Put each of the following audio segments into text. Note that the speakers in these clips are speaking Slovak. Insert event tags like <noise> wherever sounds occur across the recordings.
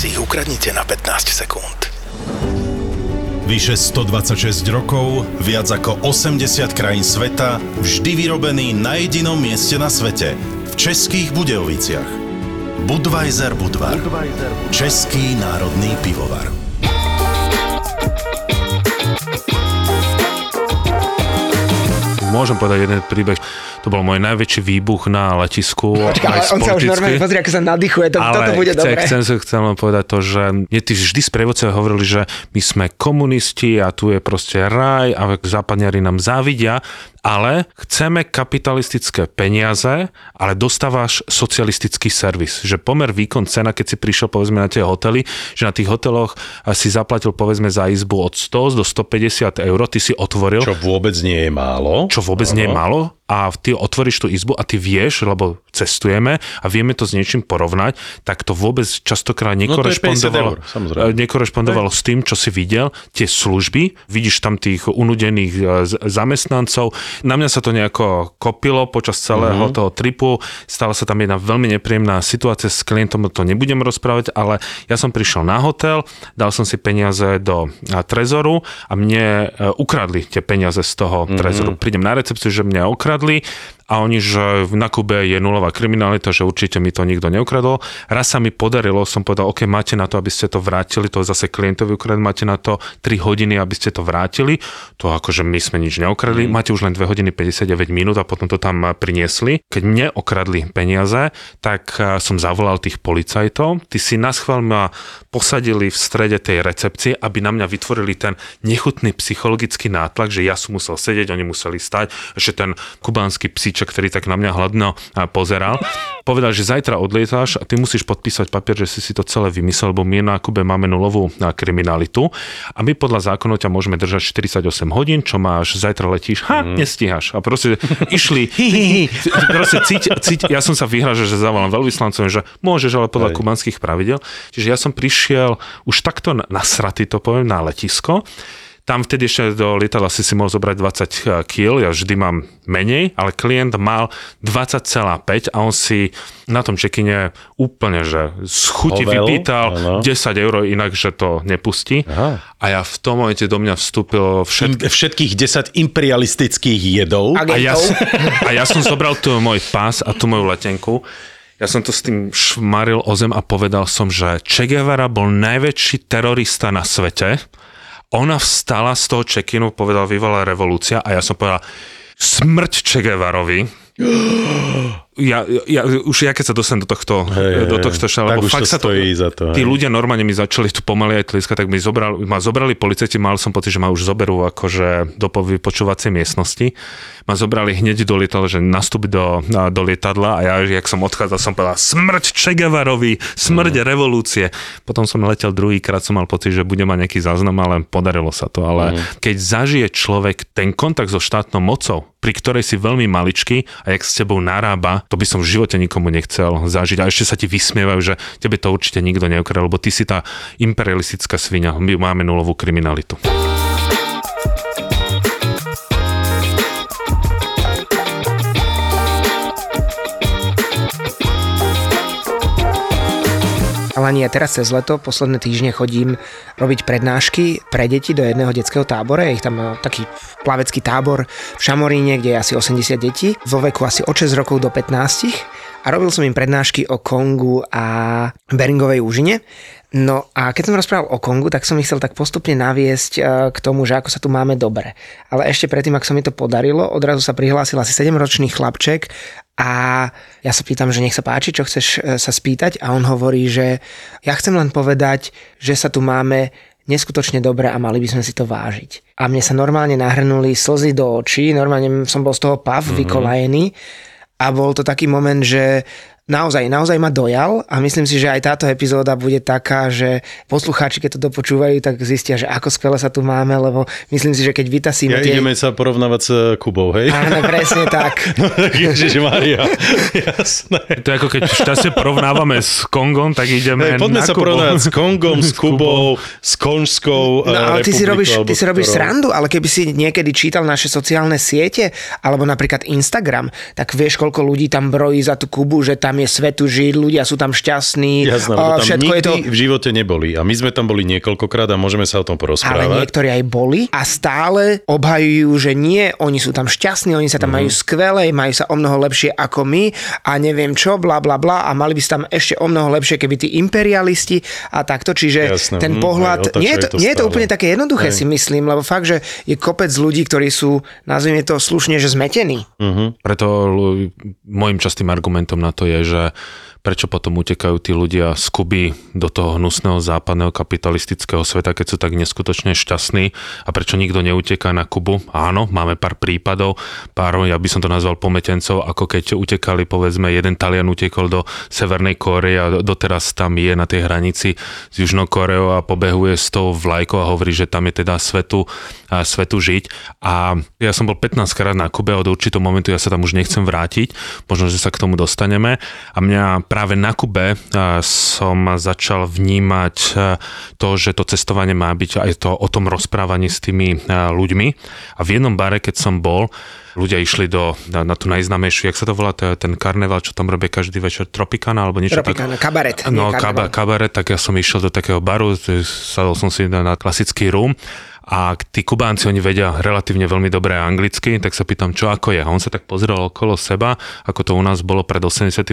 si ich ukradnite na 15 sekúnd. Vyše 126 rokov, viac ako 80 krajín sveta, vždy vyrobený na jedinom mieste na svete. V Českých Budejoviciach. Budweiser Budvar. Český národný pivovar. Môžem povedať jeden príbeh. To bol môj najväčší výbuch na letisku. Počka, aj on sa už normálne pozrie, ako sa nadýchuje, to, Ale toto bude chce, dobré. chcem, chcem len povedať to, že mne tí vždy sprievodcovia hovorili, že my sme komunisti a tu je proste raj a západňari nám závidia, ale chceme kapitalistické peniaze, ale dostávaš socialistický servis. Že pomer výkon cena, keď si prišiel povedzme na tie hotely, že na tých hoteloch si zaplatil povedzme za izbu od 100 do 150 eur, ty si otvoril Čo vôbec nie je málo. čo vôbec nie je málo a ty otvoríš tú izbu a ty vieš, lebo cestujeme a vieme to s niečím porovnať, tak to vôbec častokrát No to je 50 nekorešpondovalo, eur, samozrejme. eh, nekorešpondovalo s tým, čo si videl, tie služby, vidíš tam tých unudených eh, zamestnancov. Na mňa sa to nejako kopilo počas celého Mhm. toho tripu, stala sa tam jedna veľmi nepríjemná situácia s klientom, to nebudem rozprávať, ale ja som prišiel na hotel, dal som si peniaze do trezoru a mne e, ukradli tie peniaze z toho Mhm. trezoru. Prídem na recepciu, že mňa okradli a oni, že na Kube je nulová kriminalita, že určite mi to nikto neukradol. Raz sa mi podarilo, som povedal, OK, máte na to, aby ste to vrátili, to zase klientovi ukradli, máte na to 3 hodiny, aby ste to vrátili. To akože my sme nič neukradli, Mhm. máte už len 2 hodiny 59 minút a potom to tam priniesli. Keď mne okradli peniaze, tak eh, som zavolal tých policajtov, ty si na schvál ma posadili v strede tej recepcie, aby na mňa vytvorili ten nechutný psychologický nátlak, že ja som musel sedieť, oni museli stať, že ten kubánsky psíček, ktorý tak na mňa hladno eh, pozeral, povedal, že zajtra odlietáš a ty musíš podpísať papier, že si si to celé vymyslel, lebo my na Kube máme nulovú eh, kriminalitu. A my podľa zákonov ťa môžeme držať 48 hodín, čo máš, zajtra letíš, ha, nestíhaš. A proste išli, proste cíť, cíť, ja som sa vyhražal, že zavolám veľvyslancom, že môžeš, ale podľa Hej. kubanských pravidel. Čiže ja som prišiel už takto nasratý, to poviem, na letisko. Tam vtedy ešte do lietadla si si mohol zobrať 20 kg, ja vždy mám menej, ale klient mal 20,5 a on si na tom čekine úplne, že z chuti Hovel, vypýtal áno. 10 eur, inak, že to nepustí. Aha. A ja v tom momente do mňa vstúpil všetky Im- Všetkých 10 imperialistických jedov. A ja, <laughs> a ja som zobral tu môj pás a tu moju letenku. Ja som to s tým šmaril o zem a povedal som, že Che Guevara bol najväčší terorista na svete. Ona vstala z toho check-inu, povedal vyvolá revolúcia a ja som povedal smrť Che Guevarovi. <gasps> Ja, ja, už ja keď sa dostanem do tohto, Hej, do tohto tak lebo fakt to sa to, za to, tí hej. ľudia normálne mi začali tu pomaly aj tliskať, tak mi zobrali, ma zobrali policajti, mal som pocit, že ma už zoberú akože do po- vypočúvacej miestnosti. Ma zobrali hneď do lietadla, že nastúpi do, do lietadla a ja, jak som odchádzal, som povedal smrť Che Guevarovi, smrť Mm. revolúcie. Potom som letel druhýkrát, som mal pocit, že bude mať nejaký záznam, ale podarilo sa to. Ale Mm. keď zažije človek ten kontakt so štátnou mocou, pri ktorej si veľmi maličký a jak s tebou narába, to by som v živote nikomu nechcel zažiť. A ešte sa ti vysmievajú, že tebe to určite nikto neukradol, lebo ty si tá imperialistická svinia. My máme nulovú kriminalitu. Ale nie, teraz cez leto, posledné týždne chodím robiť prednášky pre deti do jedného detského tábora. Je ich tam eh, taký plavecký tábor v Šamoríne, kde je asi 80 detí, vo veku asi od 6 rokov do 15. A robil som im prednášky o Kongu a Beringovej úžine. No a keď som rozprával o Kongu, tak som ich chcel tak postupne naviesť eh, k tomu, že ako sa tu máme dobre. Ale ešte predtým, ak sa mi to podarilo, odrazu sa prihlásil asi 7-ročný chlapček a ja sa pýtam, že nech sa páči, čo chceš e, sa spýtať a on hovorí, že ja chcem len povedať, že sa tu máme neskutočne dobre a mali by sme si to vážiť. A mne sa normálne nahrnuli slzy do očí, normálne som bol z toho pav, mm-hmm. vykolajený a bol to taký moment, že naozaj, naozaj ma dojal a myslím si, že aj táto epizóda bude taká, že poslucháči, keď to dopočúvajú, tak zistia, že ako skvelé sa tu máme, lebo myslím si, že keď vytasíme Ja tie... ideme sa porovnávať s Kubou, hej? Áno, presne tak. <laughs> No, Ježiš Maria, <laughs> jasné. To je ako keď šťastie porovnávame s Kongom, tak ideme Hej, poďme na sa Kubu. porovnať s Kongom, <laughs> s Kubou, s Konžskou No ale ty si robíš, ty si robíš srandu, ale keby si niekedy čítal naše sociálne siete, alebo napríklad Instagram, tak vieš, koľko ľudí tam brojí za tú Kubu, že tam je svetu žiť, ľudia sú tam šťastní, Jasné, a lebo tam všetko nikdy je to... v živote neboli. A my sme tam boli niekoľkokrát a môžeme sa o tom Ale porozprávať. niektorí aj boli a stále obhajujú, že nie, oni sú tam šťastní, oni sa tam Mhm. majú skvelé, majú sa o mnoho lepšie ako my a neviem čo, bla bla bla a mali by sa tam ešte o mnoho lepšie, keby tí imperialisti a takto, čiže Jasné, ten hm, pohľad, otačajú nie, je to, to nie je to úplne také jednoduché Hej. si myslím, lebo fakt, že je kopec ľudí, ktorí sú, nazvime to slušne, že zmetení. Preto l- môjim častým argumentom na to je, že prečo potom utekajú tí ľudia z Kuby do toho hnusného západného kapitalistického sveta, keď sú tak neskutočne šťastní a prečo nikto neuteká na Kubu. Áno, máme pár prípadov, pár, ja by som to nazval pometencov, ako keď utekali, povedzme, jeden Talian utekol do Severnej Kórey a doteraz tam je na tej hranici s Južnou Koreou a pobehuje s tou vlajkou a hovorí, že tam je teda svetu, a svetu žiť. A ja som bol 15 krát na Kube, od určitého momentu ja sa tam už nechcem vrátiť, možno, že sa k tomu dostaneme. A mňa práve na Kube a, som začal vnímať a, to, že to cestovanie má byť aj to o tom rozprávaní s tými a, ľuďmi. A v jednom bare, keď som bol, ľudia išli do, na, na tú najznámejšiu, jak sa to volá, to je ten karneval, čo tam robia každý večer, Tropicana alebo niečo Tropicana, tak. kabaret, No, kaba, kabaret, tak ja som išiel do takého baru, sadol som si na, na klasický rum a tí Kubánci, oni vedia relatívne veľmi dobre anglicky, tak sa pýtam, čo ako je. A on sa tak pozrel okolo seba, ako to u nás bolo pred 89.,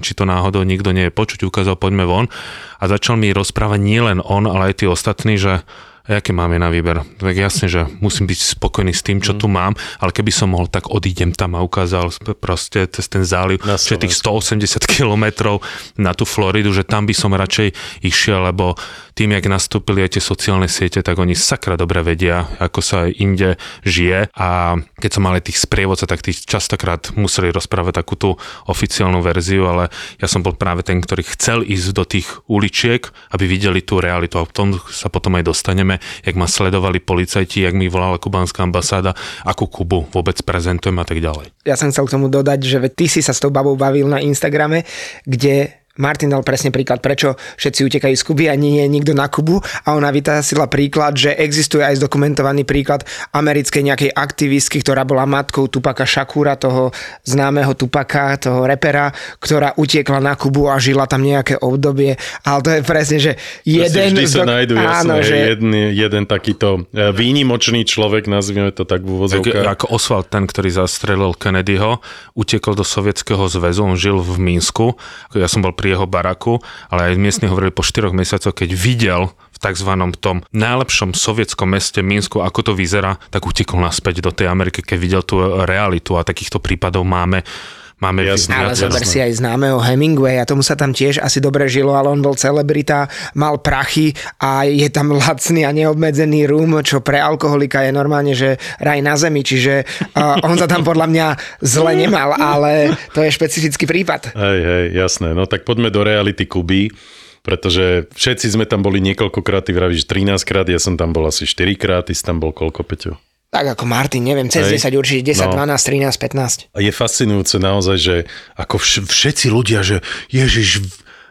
či to náhodou nikto nie je počuť, ukázal, poďme von. A začal mi rozprávať nielen on, ale aj tí ostatní, že aké máme na výber? Tak jasne, že musím byť spokojný s tým, čo Mm. tu mám, ale keby som mohol, tak odídem tam a ukázal proste cez ten záliv, že tých 180 kilometrov na tú Floridu, že tam by som radšej išiel, lebo tým, jak nastúpili aj tie sociálne siete, tak oni sakra dobre vedia, ako sa inde žije a keď som mal aj tých sprievodca, tak tí častokrát museli rozprávať takú tú oficiálnu verziu, ale ja som bol práve ten, ktorý chcel ísť do tých uličiek, aby videli tú realitu a v tom sa potom aj dostaneme, jak ma sledovali policajti, jak mi volala kubánska ambasáda, akú Kubu vôbec prezentujem a tak ďalej. Ja som chcel k tomu dodať, že ty si sa s tou babou bavil na Instagrame, kde Martin dal presne príklad, prečo všetci utekajú z Kuby a nie je nikto na Kubu. A ona vytasila príklad, že existuje aj zdokumentovaný príklad americkej nejakej aktivistky, ktorá bola matkou Tupaka Shakura, toho známeho Tupaka, toho repera, ktorá utiekla na Kubu a žila tam nejaké obdobie, ale to je presne, že jeden... Vždy sa zdok- nájdu, jasné, Áno, že jeden, jeden takýto e, výnimočný človek, nazvime to tak v Tak, úvozovkách. ako Oswald, ten, ktorý zastrelil Kennedyho, utekol do Sovietskeho zväzu, on žil v Mínsku, ja som bol pri jeho baraku, ale aj miestni hovorili po 4 mesiacoch, keď videl v tzv. tom najlepšom sovietskom meste Mínsku, ako to vyzerá, tak utekol naspäť do tej Ameriky, keď videl tú realitu a takýchto prípadov máme Máme Jasné, Ale zober si aj známeho Hemingwaya, tomu sa tam tiež asi dobre žilo, ale on bol celebrita, mal prachy a je tam lacný a neobmedzený rum, čo pre alkoholika je normálne, že raj na zemi, čiže uh, on sa tam podľa mňa zle nemal, ale to je špecifický prípad. Hej, hej, jasné. No tak poďme do reality Kuby, pretože všetci sme tam boli niekoľkokrát, ty vravíš 13 krát, ja som tam bol asi 4 krát, ty si tam bol koľko, Peťo? Tak ako Martin, neviem, cez Hej. 10 určite, 10, No. 12, 13, 15. A je fascinujúce naozaj, že ako vš- všetci ľudia, že Ježiš,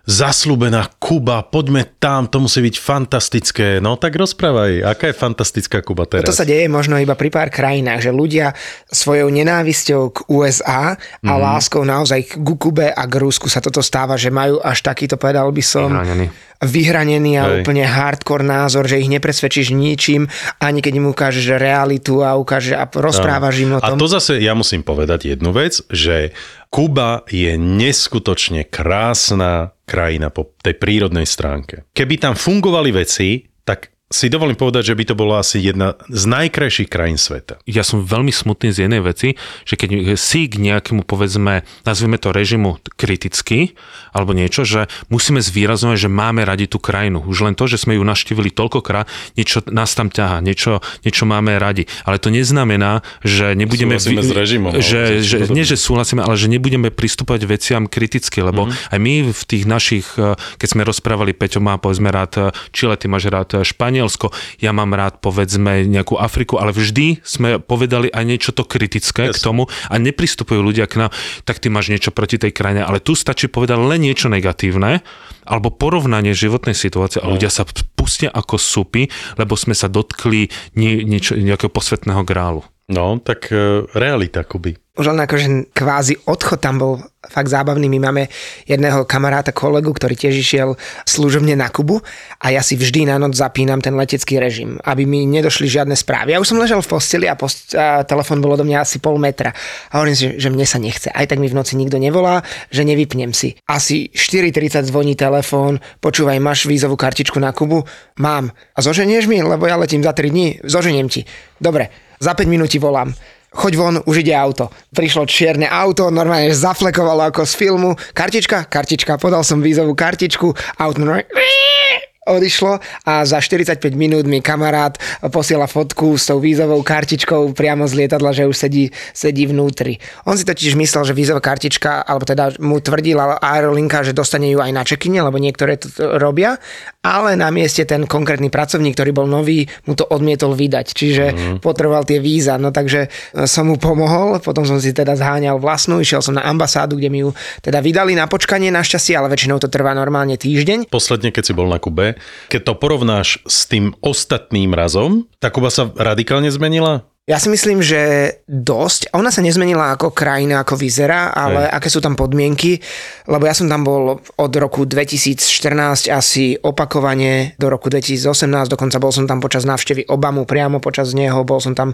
zaslúbená Kuba, poďme tam, to musí byť fantastické. No tak rozprávaj, aká je fantastická Kuba teraz? To sa deje možno iba pri pár krajinách, že ľudia svojou nenávisťou k USA a mm-hmm. láskou naozaj k Kube a k Rusku sa toto stáva, že majú až takýto, povedal by som, Vyhranený. Vyhranený a Hej. úplne hardcore názor, že ich nepresvedčíš ničím, ani keď im ukážeš realitu a ukážeš a rozprávaš im o A tom. to zase, ja musím povedať jednu vec, že Kuba je neskutočne krásna krajina po tej prírodnej stránke. Keby tam fungovali veci, tak si dovolím povedať, že by to bola asi jedna z najkrajších krajín sveta. Ja som veľmi smutný z jednej veci, že keď si k nejakému, povedzme, nazvime to režimu kriticky, alebo niečo, že musíme zvýrazňovať, že máme radi tú krajinu. Už len to, že sme ju naštívili toľkokrát, niečo nás tam ťaha, niečo, niečo máme radi. Ale to neznamená, že nebudeme... Súhlasíme s režimom. Že, ale že, nie, že súhlasíme, ale že nebudeme pristúpať veciam kriticky, lebo mm-hmm. aj my v tých našich, keď sme rozprávali, Peťo má povedzme rád Čile, ty máš rád Španielsko, ja mám rád povedzme nejakú Afriku, ale vždy sme povedali aj niečo to kritické yes. k tomu a nepristupujú ľudia k nám, tak ty máš niečo proti tej krajine, ale tu stačí povedať len niečo negatívne alebo porovnanie životnej situácie a no. ľudia sa pustia ako supy, lebo sme sa dotkli nie, niečo, nejakého posvetného grálu. No, tak uh, realita, Kuby. Už len akože kvázi odchod tam bol fakt zábavný. My máme jedného kamaráta, kolegu, ktorý tiež išiel služobne na Kubu a ja si vždy na noc zapínam ten letecký režim, aby mi nedošli žiadne správy. Ja už som ležal v posteli a, post- a telefon bolo do mňa asi pol metra. A hovorím si, že mne sa nechce. Aj tak mi v noci nikto nevolá, že nevypnem si. Asi 4.30 zvoní telefón, počúvaj, máš vízovú kartičku na Kubu? Mám. A zoženieš mi, lebo ja letím za 3 dní? Zoženiem ti. Dobre, za 5 minút ti volám. Choď von, už ide auto. Prišlo čierne auto, normálne zaflekovalo ako z filmu. Kartička? Kartička. Podal som vízovú kartičku, auto odišlo a za 45 minút mi kamarát posiela fotku s tou vízovou kartičkou priamo z lietadla, že už sedí, sedí vnútri. On si totiž myslel, že vízová kartička, alebo teda mu tvrdila aerolinka, že dostane ju aj na čekine, lebo niektoré to robia, ale na mieste ten konkrétny pracovník, ktorý bol nový, mu to odmietol vydať, čiže mm. potreboval tie víza. No takže e, som mu pomohol, potom som si teda zháňal vlastnú, išiel som na ambasádu, kde mi ju teda vydali na počkanie našťastie, ale väčšinou to trvá normálne týždeň. Posledne, keď si bol na Kube, keď to porovnáš s tým ostatným razom, tá Kuba sa radikálne zmenila? Ja si myslím, že dosť. Ona sa nezmenila ako krajina, ako vyzerá, ale Hej. aké sú tam podmienky, lebo ja som tam bol od roku 2014 asi opakovane do roku 2018, dokonca bol som tam počas návštevy Obamu, priamo počas neho, bol som tam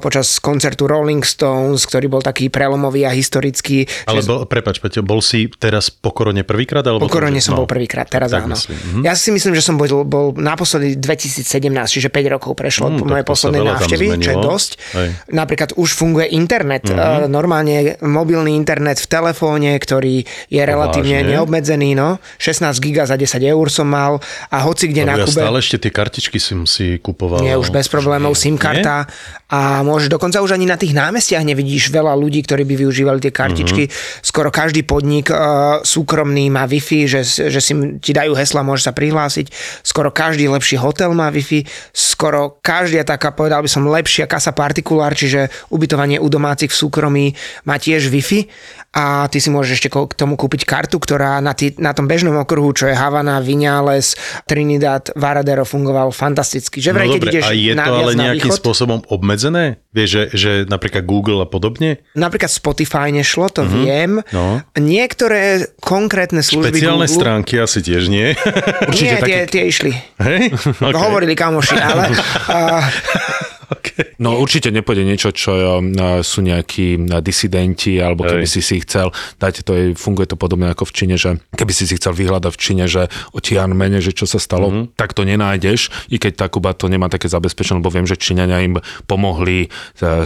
počas koncertu Rolling Stones, ktorý bol taký prelomový a historický. Ale bol, prepač, Peťo, bol si teraz po korone prvýkrát? Alebo po korone som no, bol prvýkrát, teraz áno. Mhm. Ja si myslím, že som bol, bol naposledy 2017, čiže 5 rokov prešlo mm, po mojej poslednej návštevy, čo je dosť dosť. Hej. Napríklad už funguje internet, mm-hmm. normálne mobilný internet v telefóne, ktorý je relatívne Vážne? neobmedzený, no. 16 giga za 10 eur som mal a hoci kde no, na ja Kube... stále ešte tie kartičky som si kupoval. Nie, už bez problémov, SIM karta a môžeš dokonca už ani na tých námestiach nevidíš veľa ľudí, ktorí by využívali tie kartičky. Mm-hmm. Skoro každý podnik uh, súkromný má Wi-Fi, že, že si ti dajú hesla, môžeš sa prihlásiť. Skoro každý lepší hotel má Wi-Fi. Skoro každá taká, povedal by som, lepšia kasa partikulár, čiže ubytovanie u domácich v súkromí má tiež Wi-Fi a ty si môžeš ešte k tomu kúpiť kartu, ktorá na, tý, na tom bežnom okruhu, čo je Havana, Vinales, Trinidad, Varadero fungoval fantasticky. Že vraj, no dobre, ideš a je to ale nejakým východ, spôsobom obmedzené? Vieš, že, že napríklad Google a podobne? Napríklad Spotify nešlo, to mm-hmm. viem. No. Niektoré konkrétne služby Špeciálne Google... stránky asi tiež nie? <laughs> Určite nie, také... tie, tie išli. Hej? Okay. Hovorili kamoši, ale... <laughs> uh, <laughs> Okay. No určite nepôjde niečo, čo sú nejakí disidenti, alebo keby Hej. si si chcel dať, to je, funguje to podobne ako v Číne, že keby si si chcel vyhľadať v Číne, že o Tianmene, že čo sa stalo, mm-hmm. tak to nenájdeš, i keď Takuba to nemá také zabezpečené, lebo viem, že Číňania im pomohli e,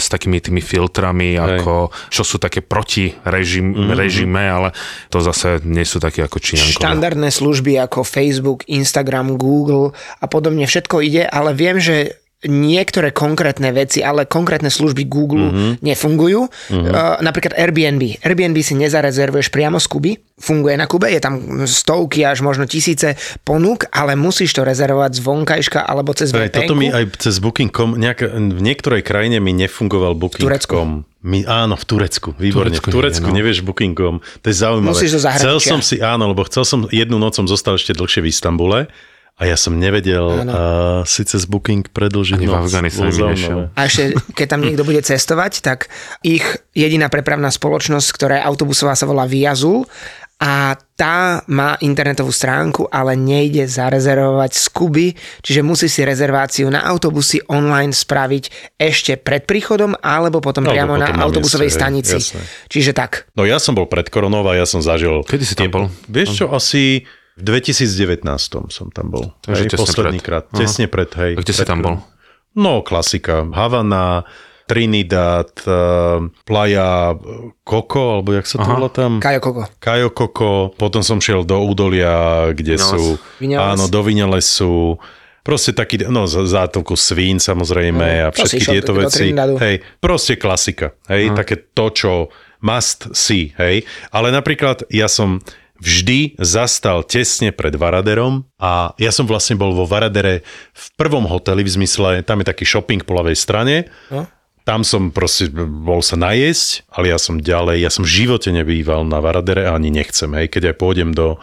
s takými tými filtrami, Hej. ako, čo sú také proti režim, mm-hmm. režime, ale to zase nie sú také ako Číňankové. Štandardné služby ako Facebook, Instagram, Google a podobne, všetko ide, ale viem, že niektoré konkrétne veci, ale konkrétne služby Google mm-hmm. nefungujú. Mm-hmm. Uh, napríklad Airbnb. Airbnb si nezarezervuješ priamo z Kuby, funguje na Kube, je tam stovky až možno tisíce ponúk, ale musíš to rezervovať z vonkajška alebo cez VPN. Toto mi aj cez Booking.com, nejak, v niektorej krajine mi nefungoval Booking.com. My, áno, v Turecku, výborne. Turecku, v Turecku no. nevieš Booking.com, to je zaujímavé. Musíš do Chcel som si, áno, lebo chcel som, jednu noc som zostal ešte dlhšie v Istambule a ja som nevedel uh, si cez Booking predlžiť Ani noc. v A ešte, keď tam niekto bude cestovať, tak ich jediná prepravná spoločnosť, ktorá je autobusová, sa volá Viazul a tá má internetovú stránku, ale nejde zarezervovať z Kuby, čiže musí si rezerváciu na autobusy online spraviť ešte pred príchodom alebo potom no, priamo potom na, na autobusovej mieste, stanici. Jasné. Čiže tak. No ja som bol pred koronou a ja som zažil... Kedy si tam bol? Vieš čo, asi V 2019 som tam bol. Takže hej, tesne posledný pred. krát. Aha. Tesne pred, hej. A kde si pred- tam bol? No, klasika. Havana, Trinidad, uh, Playa Coco, alebo jak sa to Aha. volá tam? Kajo Koko. Kajo Koko, potom som šiel do údolia, kde Vinales. sú... Vinales. Áno, do Vinalesu. Proste taký, no za- zátovku svín samozrejme a to si všetky tieto veci. Hej, proste klasika. Hej, také to, čo must see. Hej, ale napríklad ja som vždy zastal tesne pred Varaderom a ja som vlastne bol vo Varadere v prvom hoteli v zmysle, tam je taký shopping po ľavej strane, No. tam som proste bol sa najesť, ale ja som ďalej, ja som v živote nebýval na Varadere a ani nechcem, hej, keď aj pôjdem do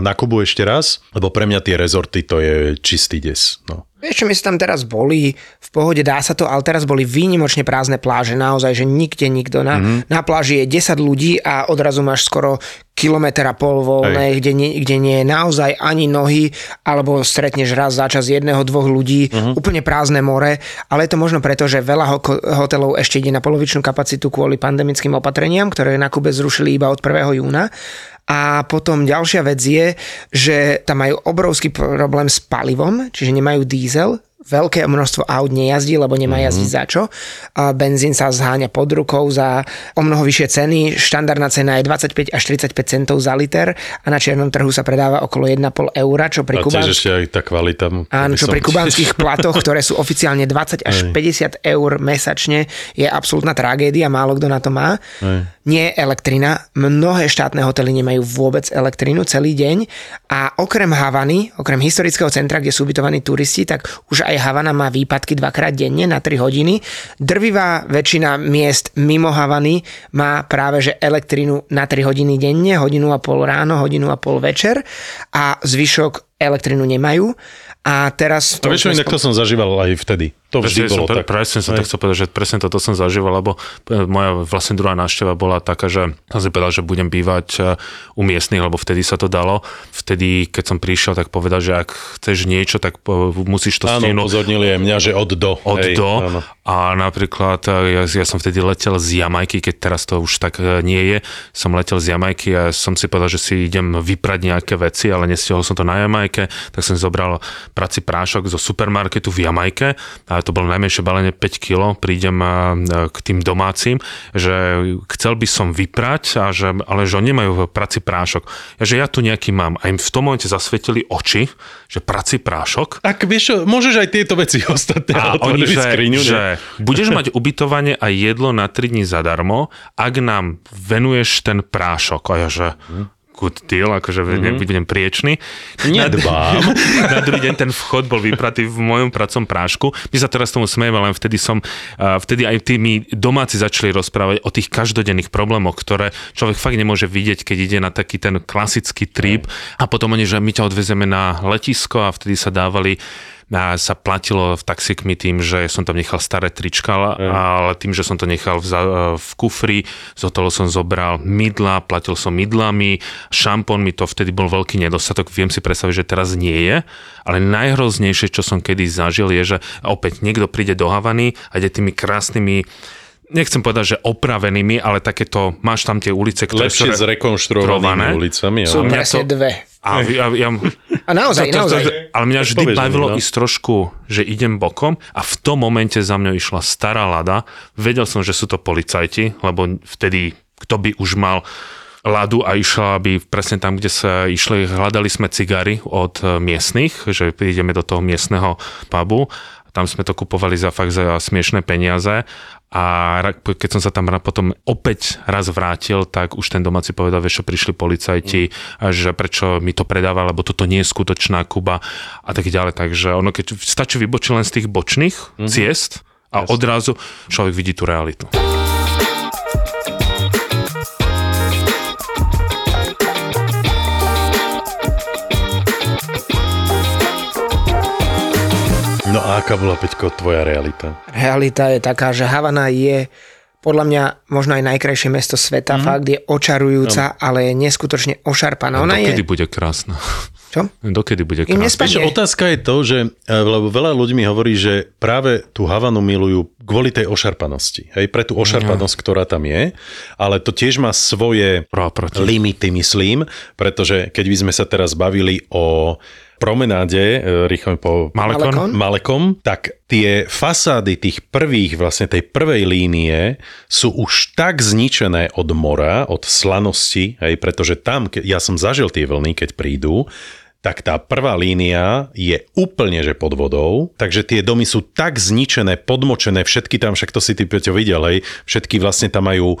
na Kubu ešte raz, lebo pre mňa tie rezorty to je čistý des. No. Vieš čo, my sme tam teraz boli, v pohode dá sa to, ale teraz boli výnimočne prázdne pláže, naozaj, že nikde nikto. Na, mm-hmm. na pláži je 10 ľudí a odrazu máš skoro kilometr a pol voľné, kde nie, kde nie je naozaj ani nohy, alebo stretneš raz za čas jedného, dvoch ľudí, mm-hmm. úplne prázdne more, ale je to možno preto, že veľa ho- hotelov ešte ide na polovičnú kapacitu kvôli pandemickým opatreniam, ktoré na Kube zrušili iba od 1. júna. A potom ďalšia vec je, že tam majú obrovský problém s palivom, čiže nemajú diesel, veľké množstvo aut nejazdí, lebo nemá Mhm. jazdiť za čo. A benzín sa zháňa pod rukou za o mnoho vyššie ceny. Štandardná cena je 25 až 35 centov za liter a na čiernom trhu sa predáva okolo 1,5 eura, čo pri Kubánsku... ešte aj tá kvalita. Áno, čo pri kubanských <laughs> platoch, ktoré sú oficiálne 20 až 50 eur mesačne, je absolútna tragédia, málo kto na to má. Nie je elektrina, mnohé štátne hotely nemajú vôbec elektrinu celý deň a okrem Havany, okrem historického centra, kde sú ubytovaní turisti, tak už aj Havana má výpadky dvakrát denne na 3 hodiny. Drvivá väčšina miest mimo Havany má práve že elektrinu na 3 hodiny denne, hodinu a pol ráno, hodinu a pol večer a zvyšok elektrinu nemajú. A teraz... To vieš, inak to som zažíval aj vtedy. To vždy Presne, som, bolo pre, tak. presne som Hej. chcel povedať, že presne toto som zažíval, lebo e, moja vlastne druhá návšteva bola taká, že som si povedal, že budem bývať e, u miestnych, lebo vtedy sa to dalo. Vtedy, keď som prišiel, tak povedal, že ak chceš niečo, tak po- musíš to Áno, stihnúť upozornili aj mňa, že od do. od Hej, do. áno. A napríklad ja, ja som vtedy letel z Jamajky, keď teraz to už tak nie je. Som letel z Jamajky a som si povedal, že si idem vyprať nejaké veci, ale nestihol som to na Jamajke, tak som zobral prací prášok zo supermarketu v Jamajke a to bolo najmenšie balenie 5 kg, prídem e, k tým domácim, že chcel by som vyprať, a že, ale že oni nemajú prací prášok. Ja, že ja tu nejaký mám. A im v tom momente zasvietili oči, že prací prášok Ak vieš môžeš aj tieto veci ostatné a oni, že, skriňu, ne? že budeš mať ubytovanie a jedlo na 3 dní zadarmo, ak nám venuješ ten prášok. A ja, že good deal, akože mm-hmm. budem priečný. Nedbám. Na, <laughs> na druhý deň ten vchod bol vypratý v mojom pracom prášku. My sa teraz tomu smejeme, len vtedy som, vtedy aj tí mi domáci začali rozprávať o tých každodenných problémoch, ktoré človek fakt nemôže vidieť, keď ide na taký ten klasický trip a potom oni, že my ťa odvezeme na letisko a vtedy sa dávali a sa platilo v taxikmi tým, že som tam nechal staré trička, ale tým, že som to nechal v, za- v kufri, z hotelu som zobral mydla, platil som mydlami, šampón mi to vtedy bol veľký nedostatok, viem si predstaviť, že teraz nie je, ale najhroznejšie, čo som kedy zažil, je, že opäť niekto príde do Havany a ide tými krásnymi nechcem povedať, že opravenými, ale takéto, máš tam tie ulice, ktoré Lepšie sú... zrekonštruovanými Trované. ulicami. Sú mňa to- dve. A, ja, ja, A naozaj, to, to, naozaj. to, ale mňa vždy Povedz bavilo no. ísť trošku, že idem bokom a v tom momente za mňou išla stará lada. Vedel som, že sú to policajti, lebo vtedy kto by už mal ladu a išla by presne tam, kde sa išli, hľadali sme cigary od e, miestnych, že prídeme do toho miestneho pubu. Tam sme to kupovali za fakt za smiešné peniaze a keď som sa tam potom opäť raz vrátil, tak už ten domáci povedal, vieš čo, prišli policajti, a že prečo mi to predáva, lebo toto nie je skutočná Kuba a tak ďalej. Takže ono, keď stačí vybočiť len z tých bočných ciest a odrazu človek vidí tú realitu. A aká bola, Peťko, tvoja realita? Realita je taká, že Havana je podľa mňa možno aj najkrajšie mesto sveta, mm. fakt je očarujúca, ale je neskutočne ošarpaná. Ona Dokedy je, bude krásna? Čo? Dokedy bude nespadne. Vieš, otázka je to, že e, lebo veľa ľudí mi hovorí, že práve tú Havanu milujú kvôli tej ošarpanosti. Hej, pre tú ošarpanosť, ktorá tam je, ale to tiež má svoje Pro limity, myslím, pretože keď by sme sa teraz bavili o promenáde, e, rýchlo po Malekon? Malekom, tak tie fasády tých prvých, vlastne tej prvej línie sú už tak zničené od mora, od slanosti, hej, pretože tam, ke- ja som zažil tie vlny, keď prídu, tak tá prvá línia je úplne že pod vodou, takže tie domy sú tak zničené, podmočené, všetky tam, však to si ty Peťo videl, hej, všetky vlastne tam majú uh,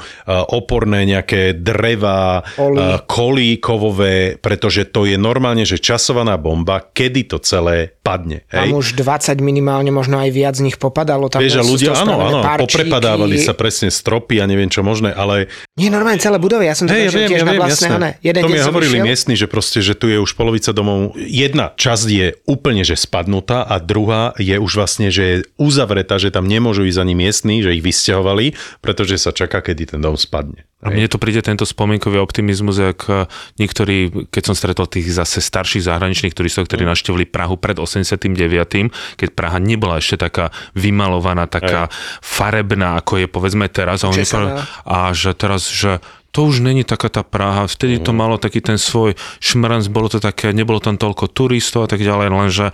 oporné nejaké dreva, Koly. uh, kolí kovové, pretože to je normálne, že časovaná bomba, kedy to celé padne. Tam Hej. už 20 minimálne, možno aj viac z nich popadalo. Tam Vieš, ľudia, áno, áno, parčíky. poprepadávali sa presne stropy a neviem čo možné, ale Nie, normálne celé budovy, ja som to Hej, ja viem, tiež ja na viem, vlastné, jasné. one. Jeden to mi hovorili miestni, že proste, že tu je už polovica domov, jedna časť je úplne, že spadnutá a druhá je už vlastne, že je uzavretá, že tam nemôžu ísť ani miestni, že ich vysťahovali, pretože sa čaká, kedy ten dom spadne. A mne to príde tento spomienkový optimizmus, jak eh, niektorí, keď som stretol tých zase starších zahraničných turistov, Mm. ktorí navštevili Prahu pred 89., keď Praha nebola ešte taká vymalovaná, taká farebná, ako je povedzme teraz. A, oni a že teraz, že to už není taká tá Praha, vtedy to malo taký ten svoj šmrnc, bolo to také, nebolo tam toľko turistov a tak ďalej, lenže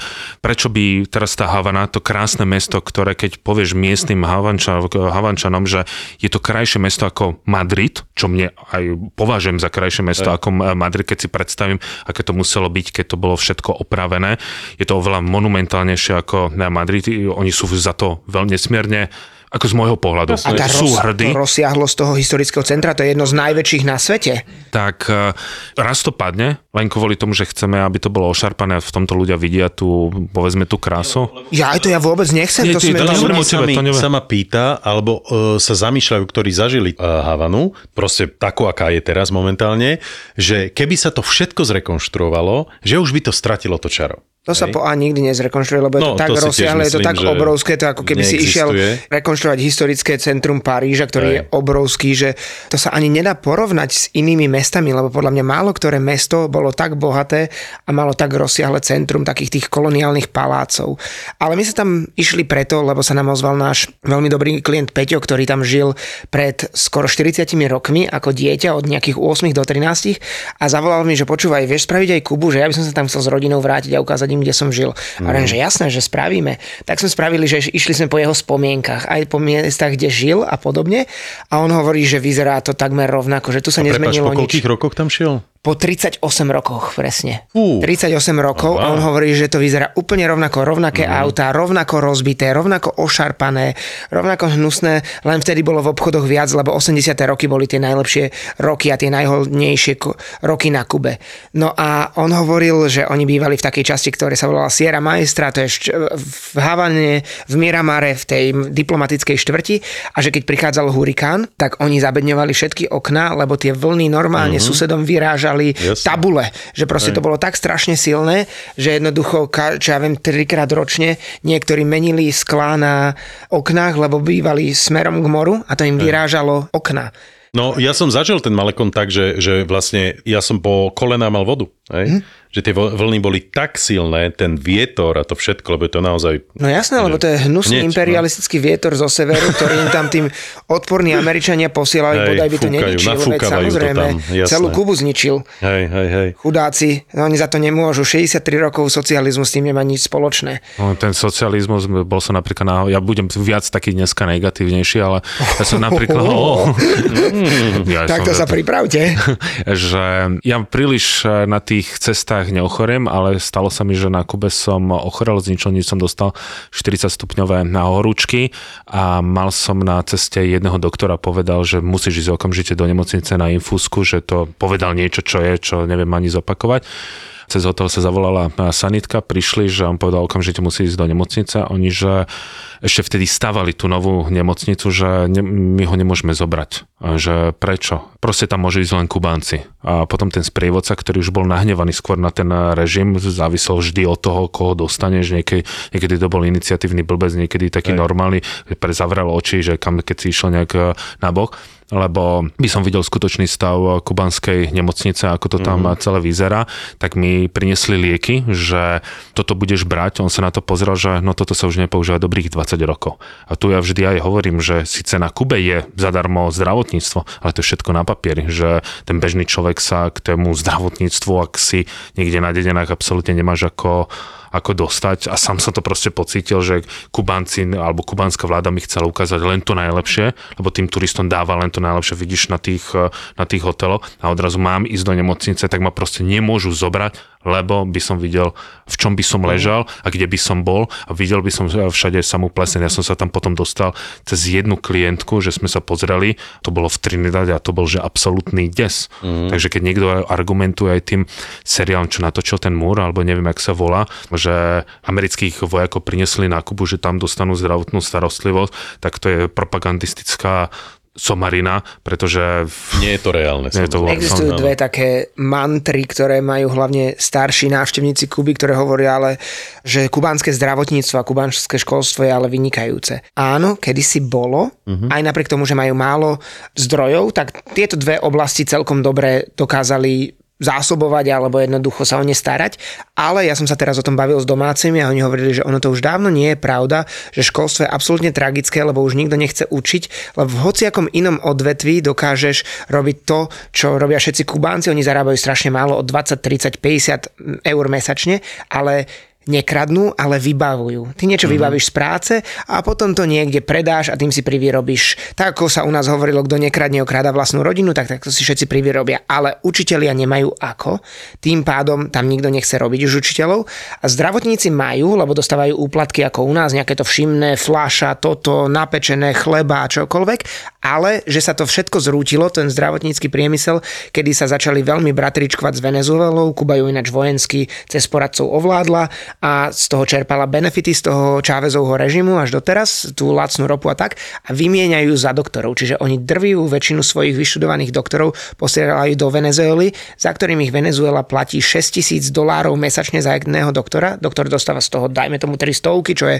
prečo by teraz tá Havana, to krásne mesto, ktoré keď povieš miestnym Havančan, Havančanom, že je to krajšie mesto ako Madrid, čo mne aj považujem za krajšie mesto ako Madrid, keď si predstavím, aké to muselo byť, keď to bolo všetko opravené. Je to oveľa monumentálnejšie ako na Madrid, oni sú za to veľmi nesmierne ako z môjho pohľadu, A tá sú roz, hrdí to rozsiahlosť toho historického centra, to je jedno z najväčších na svete. tak eh, raz to padne, len kvôli tomu, že chceme, aby to bolo ošarpané a v tomto ľudia vidia tú, povedzme, tú krásu. Ja aj to ja vôbec nechcem, Nie, to sme... to to to neviem. sa ma pýta, alebo uh, sa zamýšľajú, ktorí zažili uh, Havanu, proste takú, aká je teraz momentálne, že keby sa to všetko zrekonštruovalo, že už by to stratilo to čaro. To sa Hej. po A nikdy nezrekonštruuje, lebo je No, to tak si tiež rozsiahle, je to tak obrovské, to ako keby si išiel neexistuje. rekonštruovať historické centrum Paríža, ktorý Hej. je obrovský, že to sa ani nedá porovnať s inými mestami, lebo podľa mňa málo ktoré mesto bolo tak bohaté a malo tak rozsiahle centrum takých tých koloniálnych palácov. Ale my sa tam išli preto, lebo sa nám ozval náš veľmi dobrý klient Peťo, ktorý tam žil pred skoro 40 rokmi ako dieťa od nejakých 8 do 13 a zavolal mi, že počúvaj, vieš spraviť aj Kubu, že ja by som sa tam chcel s rodinou vrátiť a ukázať im, kde som žil. A hovorím, že jasné, že spravíme. Tak sme spravili, že išli sme po jeho spomienkach, aj po miestach, kde žil a podobne. A on hovorí, že vyzerá to takmer rovnako, že tu sa Prepač, nezmenilo po nič. koľkých rokoch tam šiel? Po 38 rokoch, presne. Fú. 38 rokov a on hovorí, že to vyzerá úplne rovnako, rovnaké Mhm. autá, rovnako rozbité, rovnako ošarpané, rovnako hnusné, len vtedy bolo v obchodoch viac, lebo 80. roky boli tie najlepšie roky a tie najhodnejšie roky na Kube. No a on hovoril, že oni bývali v takej časti, ktoré sa volala Sierra Maestra, to je v Havane, v Miramare, v tej diplomatickej štvrti a že keď prichádzal hurikán, tak oni zabedňovali všetky okná, lebo tie vlny normálne susedom vyrážali Jasne. tabule, že proste to bolo tak strašne silné, že jednoducho, čo ja viem, trikrát ročne niektorí menili sklá na oknách, lebo bývali smerom k moru a to im vyrážalo okna. No, ja som zažil ten Malekon tak, že, že vlastne ja som po kolená mal vodu. Hej? Mhm. Že tie vl- vlny boli tak silné, ten vietor a to všetko, lebo je to naozaj... No jasné, lebo to je hnusný Hneď, no. imperialistický vietor zo severu, ktorý im tam tým odporní Američania posielali, Hej, bodaj by to neničil, veď nafúkavajú to samozrejme tam, jasné. celú Kubu zničil. Hej, hej, hej. Chudáci, no oni za to nemôžu. 63 rokov socializmu s tým nemá nič spoločné. No, ten socializmus, bol som napríklad, na, ja budem viac taký dneska negatívnejší, ale ja som napríklad... Oh, <laughs> ja Tak to som sa pripravte. <laughs> že ja príliš na tých cestách neochoriem, ale stalo sa mi, že na Kube som ochorel, z ničoho nič som dostal 40 stupňové na horúčky a mal som na ceste jedného doktora povedal, že musíš ísť okamžite do nemocnice na infúzku, že to povedal niečo, čo je, čo neviem ani zopakovať. Cez hotel sa zavolala sanitka, prišli, že on povedal, okamžite musí ísť do nemocnice. Oni, že ešte vtedy stavali tú novú nemocnicu, že ne, my ho nemôžeme zobrať. Že prečo? Proste tam môže ísť len Kubánci. A potom ten sprievodca, ktorý už bol nahnevaný skôr na ten režim, závisel vždy od toho, koho dostaneš. Niekedy, niekedy to bol iniciatívny blbec, niekedy taký normálny, prezavrel oči, že kam keď si išiel nejak e, na bok. Lebo by som videl skutočný stav kubanskej nemocnice, ako to tam mm. celé vyzerá, tak mi priniesli lieky, že toto budeš brať. On sa na to pozrel, že no toto sa už nepoužíva dobrých 20 rokov. A tu ja vždy aj hovorím, že síce na Kube je zadarmo zdravotníctvo, ale to je všetko na papieri, že ten bežný človek sa k tému zdravotníctvu, ak si niekde na dedinách absolútne nemáš ako ako dostať a sám som to proste pocítil, že Kubánci alebo kubánska vláda mi chcela ukázať len to najlepšie, lebo tým turistom dáva len to najlepšie, vidíš na tých, na tých hoteloch. A odrazu mám ísť do nemocnice, tak ma proste nemôžu zobrať, lebo by som videl, v čom by som ležal a kde by som bol a videl by som všade samú pleseň. Ja som sa tam potom dostal cez jednu klientku, že sme sa pozreli, to bolo v Trinidad a to bol že absolútny des. Mm. Takže keď niekto argumentuje aj tým seriálom, čo natočil ten múr, alebo neviem, jak sa volá, že amerických vojakov prinesli na Kubu, že tam dostanú zdravotnú starostlivosť, tak to je propagandistická somarina, pretože... Nie je to reálne. Nie je to Existujú dve také mantry, ktoré majú hlavne starší návštevníci Kuby, ktoré hovoria ale, že kubánske zdravotníctvo a kubánske školstvo je ale vynikajúce. Áno, kedysi bolo, uh-huh. aj napriek tomu, že majú málo zdrojov, tak tieto dve oblasti celkom dobre dokázali zásobovať alebo jednoducho sa o ne starať. Ale ja som sa teraz o tom bavil s domácimi a oni hovorili, že ono to už dávno nie je pravda, že školstvo je absolútne tragické, lebo už nikto nechce učiť, lebo v hociakom inom odvetví dokážeš robiť to, čo robia všetci Kubánci, oni zarábajú strašne málo, od 20, 30, 50 eur mesačne, ale nekradnú, ale vybavujú. Ty niečo mm-hmm. vybavíš z práce a potom to niekde predáš a tým si privyrobíš. Tak ako sa u nás hovorilo, kto nekradne, okráda vlastnú rodinu, tak, tak to si všetci privyrobia. Ale učitelia nemajú ako. Tým pádom tam nikto nechce robiť už učiteľov. A zdravotníci majú, lebo dostávajú úplatky ako u nás, nejaké to všimné, flaša, toto, napečené, chleba a čokoľvek. Ale že sa to všetko zrútilo, ten zdravotnícky priemysel, kedy sa začali veľmi bratričkovať s Venezuelou, Kuba ju ináč vojensky cez poradcov ovládla a z toho čerpala benefity z toho Chávezovho režimu až doteraz, tú lacnú ropu a tak a vymieňajú za doktorov. Čiže oni drvijú väčšinu svojich vyštudovaných doktorov, posielajú do Venezuely, za ktorým ich Venezuela platí 6 tisíc dolárov mesačne za jedného doktora. Doktor dostáva z toho, dajme tomu 300, čo je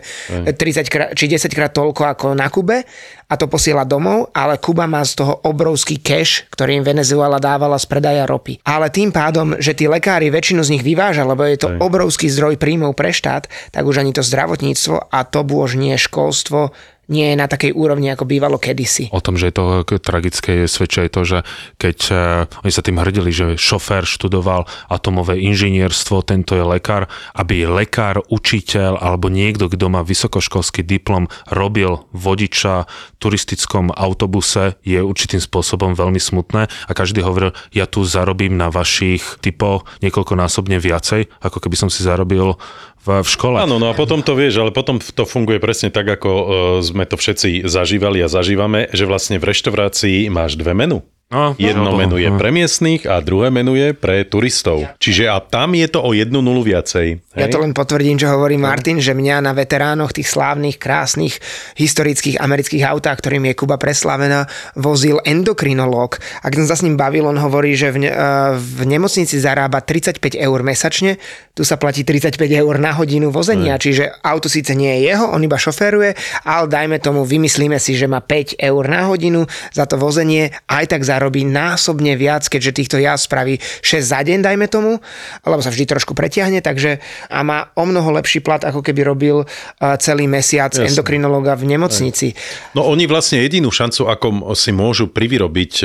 30 krát, či 10 krát toľko ako na Kube a to posiela domov, ale Kuba má z toho obrovský cash, ktorý im Venezuela dávala z predaja ropy. Ale tým pádom, že tí lekári väčšinu z nich vyváža, lebo je to obrovský zdroj príjmov pre štát, tak už ani to zdravotníctvo a to už nie školstvo nie je na takej úrovni, ako bývalo kedysi. O tom, že je to tragické, je svedčia aj to, že keď uh, oni sa tým hrdili, že šofér študoval atomové inžinierstvo, tento je lekár, aby lekár, učiteľ alebo niekto, kto má vysokoškolský diplom, robil vodiča v turistickom autobuse, je určitým spôsobom veľmi smutné a každý hovoril, ja tu zarobím na vašich typoch niekoľkonásobne viacej, ako keby som si zarobil v, v škole. Áno, no a potom to vieš, ale potom to funguje presne tak, ako uh, sme to všetci zažívali a zažívame, že vlastne v reštaurácii máš dve menu. No, Jedno no, menu je no. pre miestných a druhé menu je pre turistov. Čiže a tam je to o jednu nulu viacej. Hej? Ja to len potvrdím, čo hovorí Martin, že mňa na veteránoch tých slávnych, krásnych, historických amerických autách, ktorým je Kuba preslavená, vozil endokrinológ. A keď som sa s ním bavil, on hovorí, že v, ne, eh, v nemocnici zarába 35 eur mesačne, tu sa platí 35 eur na hodinu vozenia, Hej. čiže auto síce nie je jeho, on iba šoféruje, ale dajme tomu, vymyslíme si, že má 5 eur na hodinu za to vozenie, aj tak za zarobí násobne viac, keďže týchto jazd spraví 6 za deň, dajme tomu, alebo sa vždy trošku pretiahne, takže a má o mnoho lepší plat, ako keby robil celý mesiac Jasne. endokrinológa v nemocnici. No oni vlastne jedinú šancu, ako si môžu privyrobiť, e,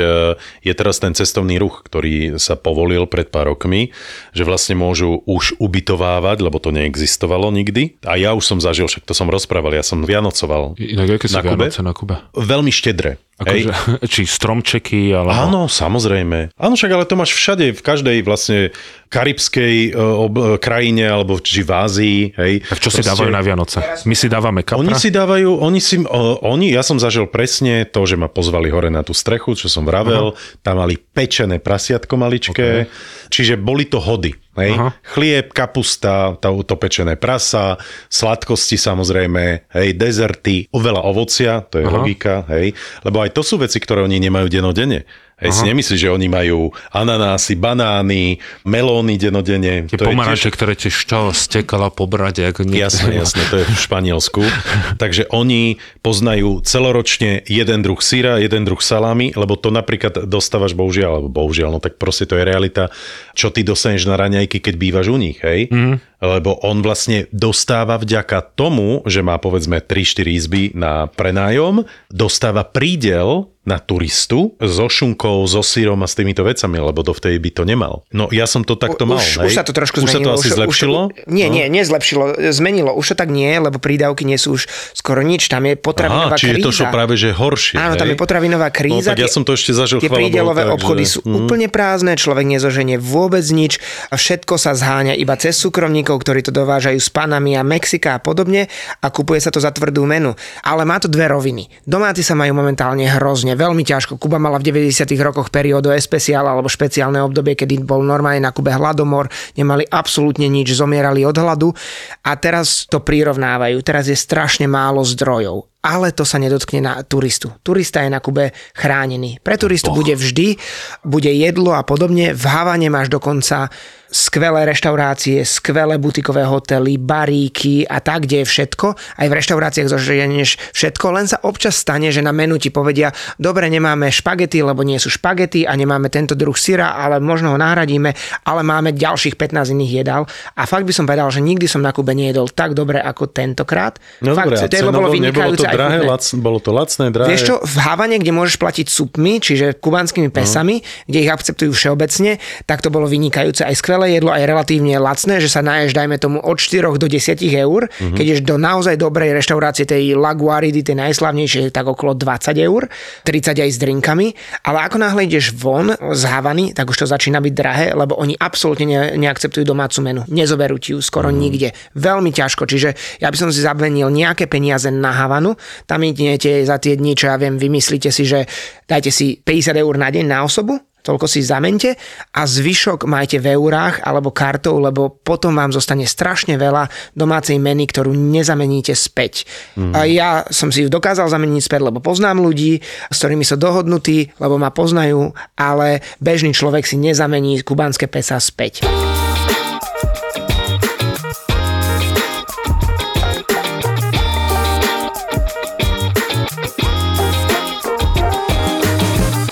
je teraz ten cestovný ruch, ktorý sa povolil pred pár rokmi, že vlastne môžu už ubytovávať, lebo to neexistovalo nikdy. A ja už som zažil, však to som rozprával, ja som vianocoval Inak aké na Kube. na Kube? Veľmi štedré. Akože, <laughs> či stromčeky, alebo... Áno, samozrejme. Áno, však ale to máš všade, v každej vlastne karibskej uh, ob, krajine, alebo či v Ázii, hej. Tak čo Proste... si dávajú na Vianoce? My si dávame kapra? Oni si dávajú, oni si, oni, ja som zažil presne to, že ma pozvali hore na tú strechu, čo som vravel, uh-huh. tam mali pečené prasiatko maličké, okay. čiže boli to hody. Hej? Aha. Chlieb, kapusta, to, to pečené prasa, sladkosti samozrejme, hej, dezerty, oveľa ovocia, to je Aha. logika, hej, lebo aj to sú veci, ktoré oni nemajú denodene. Hej, si nemyslíš, že oni majú ananásy, banány, melóny denodene. Tie pomaranče, tiež... ktoré ti čo stekala po brade. Ako Jasné, jasné, to je v Španielsku. <laughs> Takže oni poznajú celoročne jeden druh syra, jeden druh salámy, lebo to napríklad dostávaš bohužiaľ, alebo bohužiaľ, no tak proste to je realita, čo ty dostaneš na raňajky, keď bývaš u nich, hej? Mm. Lebo on vlastne dostáva vďaka tomu, že má povedzme 3-4 izby na prenájom, dostáva prídel na turistu so šunkou, so sírom a s týmito vecami, lebo dovtedy by to nemal. No ja som to takto mal. Už, hej? už sa to trošku už zmenilo. Už sa to asi už, zlepšilo? Už, nie, no. nie, nezlepšilo. Zmenilo. Už to tak nie, lebo prídavky nie sú už skoro nič. Tam je potravinová Aha, čiže kríza. to, čo práve že horšie. Áno, hej? tam je potravinová kríza. No, tak ja som to ešte zažil, Tie prídelové tak, obchody že... sú mm. úplne prázdne, človek nezoženie vôbec nič. A všetko sa zháňa iba cez súkromníkov, ktorí to dovážajú z Panamy a Mexika a podobne a kupuje sa to za tvrdú menu. Ale má to dve roviny. Domáci sa majú momentálne hrozne, veľmi ťažko. Kuba mala v 90 rokoch periódu especiál alebo špeciálne obdobie, kedy bol normálne na Kube hladomor, nemali absolútne nič, zomierali od hladu a teraz to prirovnávajú. Teraz je strašne málo zdrojov ale to sa nedotkne na turistu. Turista je na Kube chránený. Pre turistu oh. bude vždy, bude jedlo a podobne. V Havane máš dokonca skvelé reštaurácie, skvelé butikové hotely, baríky a tak, kde je všetko. Aj v reštauráciách zoženieš všetko, len sa občas stane, že na menu ti povedia, dobre, nemáme špagety, lebo nie sú špagety a nemáme tento druh syra, ale možno ho nahradíme, ale máme ďalších 15 iných jedál. A fakt by som povedal, že nikdy som na Kube nejedol tak dobre ako tentokrát. No fakt, dobré, to bolo vynikajúce. to drahé, lac, bolo to lacné, drahé. Vieš čo, v Havane, kde môžeš platiť supmi, čiže kubanskými pesami, no. kde ich akceptujú všeobecne, tak to bolo vynikajúce aj skvelé skvelé jedlo aj relatívne lacné, že sa naješ, dajme tomu, od 4 do 10 eur. Mm-hmm. Keď ješ do naozaj dobrej reštaurácie, tej Laguaridy, tej najslavnejšej, tak okolo 20 eur, 30 aj s drinkami. Ale ako náhle ideš von z Havany, tak už to začína byť drahé, lebo oni absolútne ne, neakceptujú domácu menu. Nezoberú ti ju skoro mm-hmm. nikde. Veľmi ťažko. Čiže ja by som si zabvenil nejaké peniaze na Havanu. Tam idete za tie dni, čo ja viem, vymyslíte si, že dajte si 50 eur na deň na osobu toľko si zamente a zvyšok majte v eurách alebo kartou, lebo potom vám zostane strašne veľa domácej meny, ktorú nezameníte späť. Mm. A ja som si ju dokázal zameniť späť, lebo poznám ľudí, s ktorými som dohodnutý, lebo ma poznajú, ale bežný človek si nezamení kubanské pesa späť.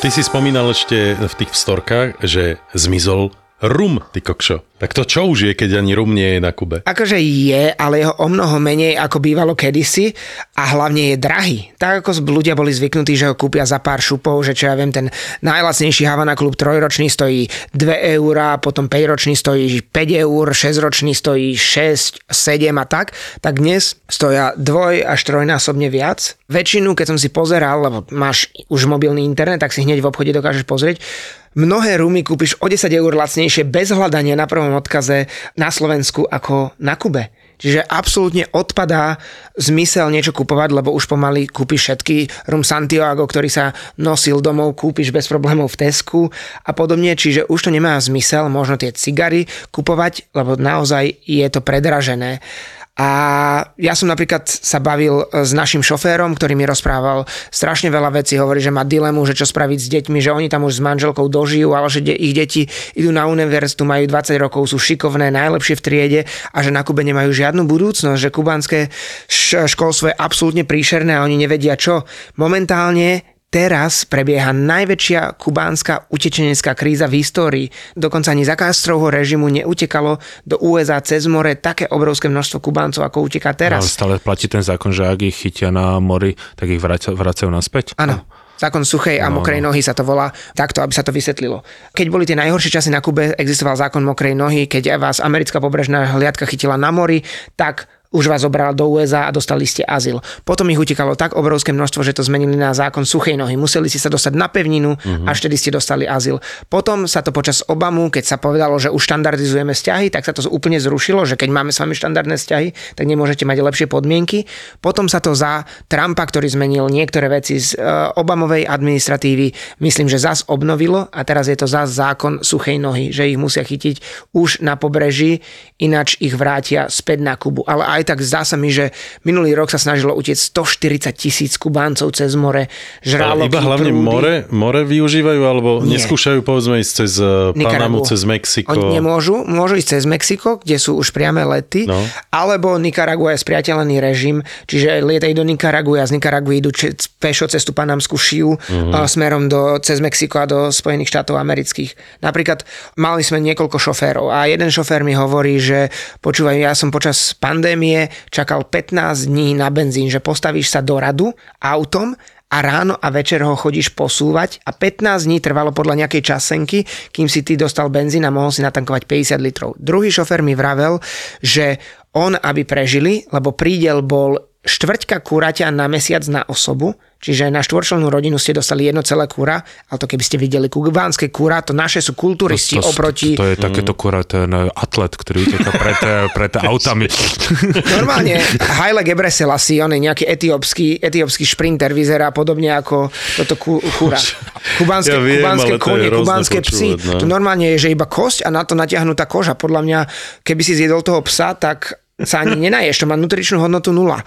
Ty si spomínal ešte v tých vstorkách, že zmizol rum, ty kokšo. Tak to čo už je, keď ani rum nie je na Kube? Akože je, ale jeho o mnoho menej ako bývalo kedysi a hlavne je drahý. Tak ako ľudia boli zvyknutí, že ho kúpia za pár šupov, že čo ja viem, ten najlacnejší Havana klub trojročný stojí 2 eur, potom 5 ročný stojí 5 eur, 6 ročný stojí 6, 7 a tak, tak dnes stoja dvoj až trojnásobne viac. Väčšinu, keď som si pozeral, lebo máš už mobilný internet, tak si hneď v obchode dokážeš pozrieť, Mnohé rumy kúpiš o 10 eur lacnejšie bez hľadania na prvom odkaze na Slovensku ako na Kube. Čiže absolútne odpadá zmysel niečo kupovať, lebo už pomaly kúpiš všetky rum Santiago, ktorý sa nosil domov, kúpiš bez problémov v Tesku a podobne, čiže už to nemá zmysel možno tie cigary kupovať, lebo naozaj je to predražené. A ja som napríklad sa bavil s našim šoférom, ktorý mi rozprával strašne veľa vecí, hovorí, že má dilemu, že čo spraviť s deťmi, že oni tam už s manželkou dožijú, ale že de- ich deti idú na univerzitu, majú 20 rokov, sú šikovné, najlepšie v triede a že na Kube nemajú žiadnu budúcnosť, že kubanské školstvo je absolútne príšerné a oni nevedia čo. Momentálne teraz prebieha najväčšia kubánska utečenecká kríza v histórii. Dokonca ani za Castrovho režimu neutekalo do USA cez more také obrovské množstvo Kubáncov, ako uteká teraz. Ale stále platí ten zákon, že ak ich chytia na mori, tak ich vracajú naspäť? Áno. Zákon suchej a no, mokrej no. nohy sa to volá takto, aby sa to vysvetlilo. Keď boli tie najhoršie časy na Kube, existoval zákon mokrej nohy, keď vás americká pobrežná hliadka chytila na mori, tak už vás zobral do USA a dostali ste azyl. Potom ich utekalo tak obrovské množstvo, že to zmenili na zákon suchej nohy. Museli si sa dostať na pevninu, uh-huh. až vtedy ste dostali azyl. Potom sa to počas Obamu, keď sa povedalo, že už štandardizujeme vzťahy, tak sa to úplne zrušilo, že keď máme s vami štandardné vzťahy, tak nemôžete mať lepšie podmienky. Potom sa to za Trumpa, ktorý zmenil niektoré veci z uh, Obamovej administratívy, myslím, že zas obnovilo a teraz je to zas zákon suchej nohy, že ich musia chytiť už na pobreží, ináč ich vrátia späť na Kubu. Ale aj tak zdá sa mi, že minulý rok sa snažilo utiec 140 tisíc Kubáncov cez more, žraloky, Ale iba hlavne prúdy. more, more využívajú, alebo Nie. neskúšajú povedzme ísť cez eh, Panamu, Nikaragu. cez Mexiko. Oni nemôžu, môžu ísť cez Mexiko, kde sú už priame lety, No. alebo Nikaragua je spriateľený režim, čiže lietajú do Nikaragu a z Nikaragu idú če- pešo cez tú panamskú šiu Mhm. uh, smerom do, cez Mexiko a do Spojených štátov amerických. Napríklad mali sme niekoľko šoférov a jeden šofér mi hovorí, že počúvaj, ja som počas pandémie čakal 15 dní na benzín, že postavíš sa do radu autom a ráno a večer ho chodíš posúvať a 15 dní trvalo podľa nejakej časenky, kým si ty dostal benzín a mohol si natankovať 50 litrov. Druhý šofer mi vravel, že on, aby prežili, lebo prídel bol štvrťka kuraťa na mesiac na osobu, čiže na štvorčlenú rodinu ste dostali jedno celé kura, ale to keby ste videli kubánske kura, to naše sú kulturisti to, oproti... To, to je takéto kurá ten eh, atlet, ktorý uteká pred, eh, pred <laughs> autami. Normálne Haile Gebrselassie, on je nejaký etiópsky, etiópsky šprinter, vyzerá podobne ako toto ku, kura. Kubánske, Ja viem, kubánske to kone, kubánske psy. no. To normálne je, že iba kosť a na to natiahnutá koža. Podľa mňa, keby si zjedol toho psa, tak sa ani nenaješ, to má nutričnú hodnotu nula.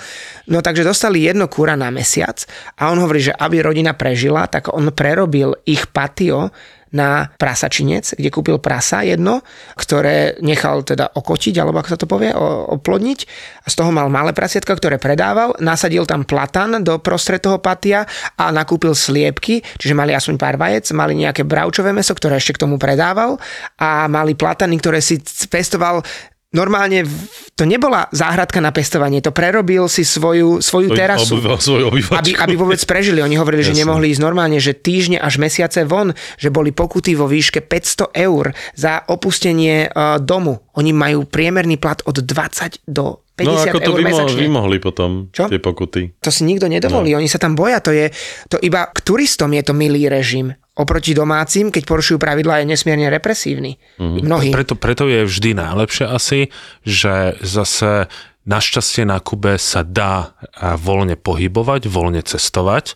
No takže dostali jedno kúra na mesiac a on hovorí, že aby rodina prežila, tak on prerobil ich patio na prasačinec, kde kúpil prasa jedno, ktoré nechal teda okotiť, alebo ako sa to povie, oplodniť. A z toho mal malé prasiatka, ktoré predával, nasadil tam platan do prostred toho patia a nakúpil sliepky, čiže mali aspoň pár vajec, mali nejaké bravčové meso, ktoré ešte k tomu predával a mali platany, ktoré si pestoval Normálne to nebola záhradka na pestovanie, to prerobil si svoju, svoju terasu. Obyva, svoju. Aby, aby vôbec prežili. Oni hovorili, že Jasné. nemohli ísť normálne, že týždne až mesiace von, že boli pokuty vo výške 500 eur za opustenie uh, domu. Oni majú priemerný plat od 20 do 50 No ako to eur vymo- mesačne. vymohli potom, Čo? tie pokuty. To si nikto nedovolí, no. oni sa tam boja, to je, to iba k turistom je to milý režim. Oproti domácim, keď porušujú pravidlá, je nesmierne represívny. Mm-hmm. Mnohí. Preto, preto je vždy najlepšie asi, že zase našťastie na Kube sa dá a, voľne pohybovať, voľne cestovať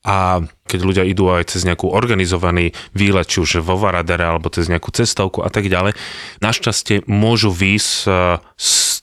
a keď ľudia idú aj cez nejakú organizovaný výlet, či už vo Varadere alebo cez nejakú cestovku a tak ďalej, našťastie môžu výjsť e,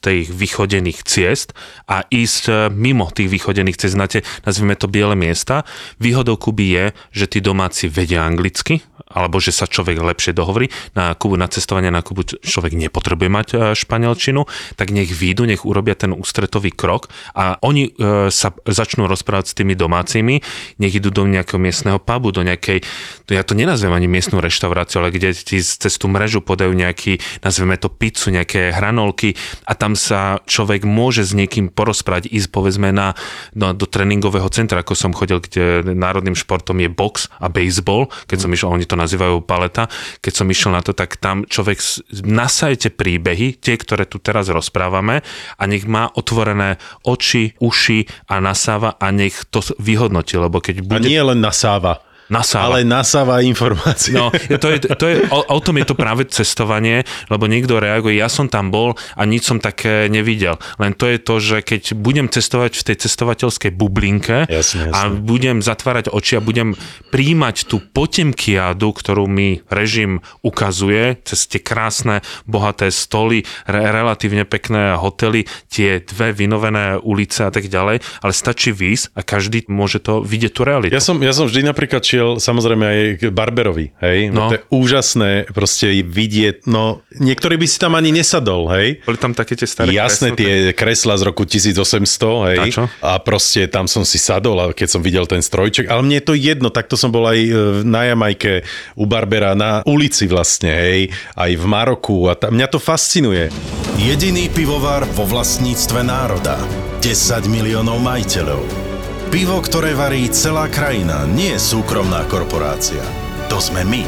tých vychodených ciest a ísť e, mimo tých vychodených ciest na tie, nazvime to biele miesta. Výhodou Kuby je, že tí domáci vedia anglicky, alebo že sa človek lepšie dohovorí. Na Kubu, na cestovanie na Kubu človek nepotrebuje mať e, španielčinu, tak nech výjdu, nech urobia ten ústretový krok a oni e, sa začnú rozprávať s tými domácimi, nech idú do nejakého miestneho pubu, do nejakej, ja to nenazvem ani miestnu reštauráciu, ale kde ti cez tú mrežu podajú nejaký, nazveme to pizzu, nejaké hranolky a tam sa človek môže s niekým porozprávať, ísť povedzme na, no, do tréningového centra, ako som chodil, kde národným športom je box a baseball, keď som išiel, oni to nazývajú paleta, keď som išiel na to, tak tam človek nasajte príbehy, tie, ktoré tu teraz rozprávame a nech má otvorené oči, uši a nasáva a nech to vyhodnotí, lebo keď A bude nie len nasáva, nasáva. ale nasáva informácie. No, to je, to je, o, o tom je to práve cestovanie, lebo niekto reaguje, ja som tam bol a nič som také nevidel. Len to je to, že keď budem cestovať v tej cestovateľskej bublinke Jasne, jasne. a budem zatvárať oči a budem príjmať tú potemkiádu, ktorú mi režim ukazuje, cez tie krásne, bohaté stoly, re, relatívne pekné hotely, tie dve vynovené ulice a tak ďalej, ale stačí výsť a každý môže to vidieť tú realitu. Ja som, ja som vždy napríklad šiel samozrejme aj k Barberovi, hej? No. No. To je úžasné proste vidieť, no niektorý by si tam ani nesadol, hej? Boli tam také tie staré Jasné, kreslo, tie kresla z roku 1800, hej? A čo? A proste tam som si sadol, a keď som videl ten strojček, ale mne je to jedno, takto som bol aj e, na Jamajke u Barbera, na ulici vlastne, hej? Aj v Maroku a tam, mňa to fascinuje. Jediný pivovar vo vlastníctve národa. 10 miliónov majiteľov. Pivo, ktoré varí celá krajina, nie súkromná korporácia. To sme my.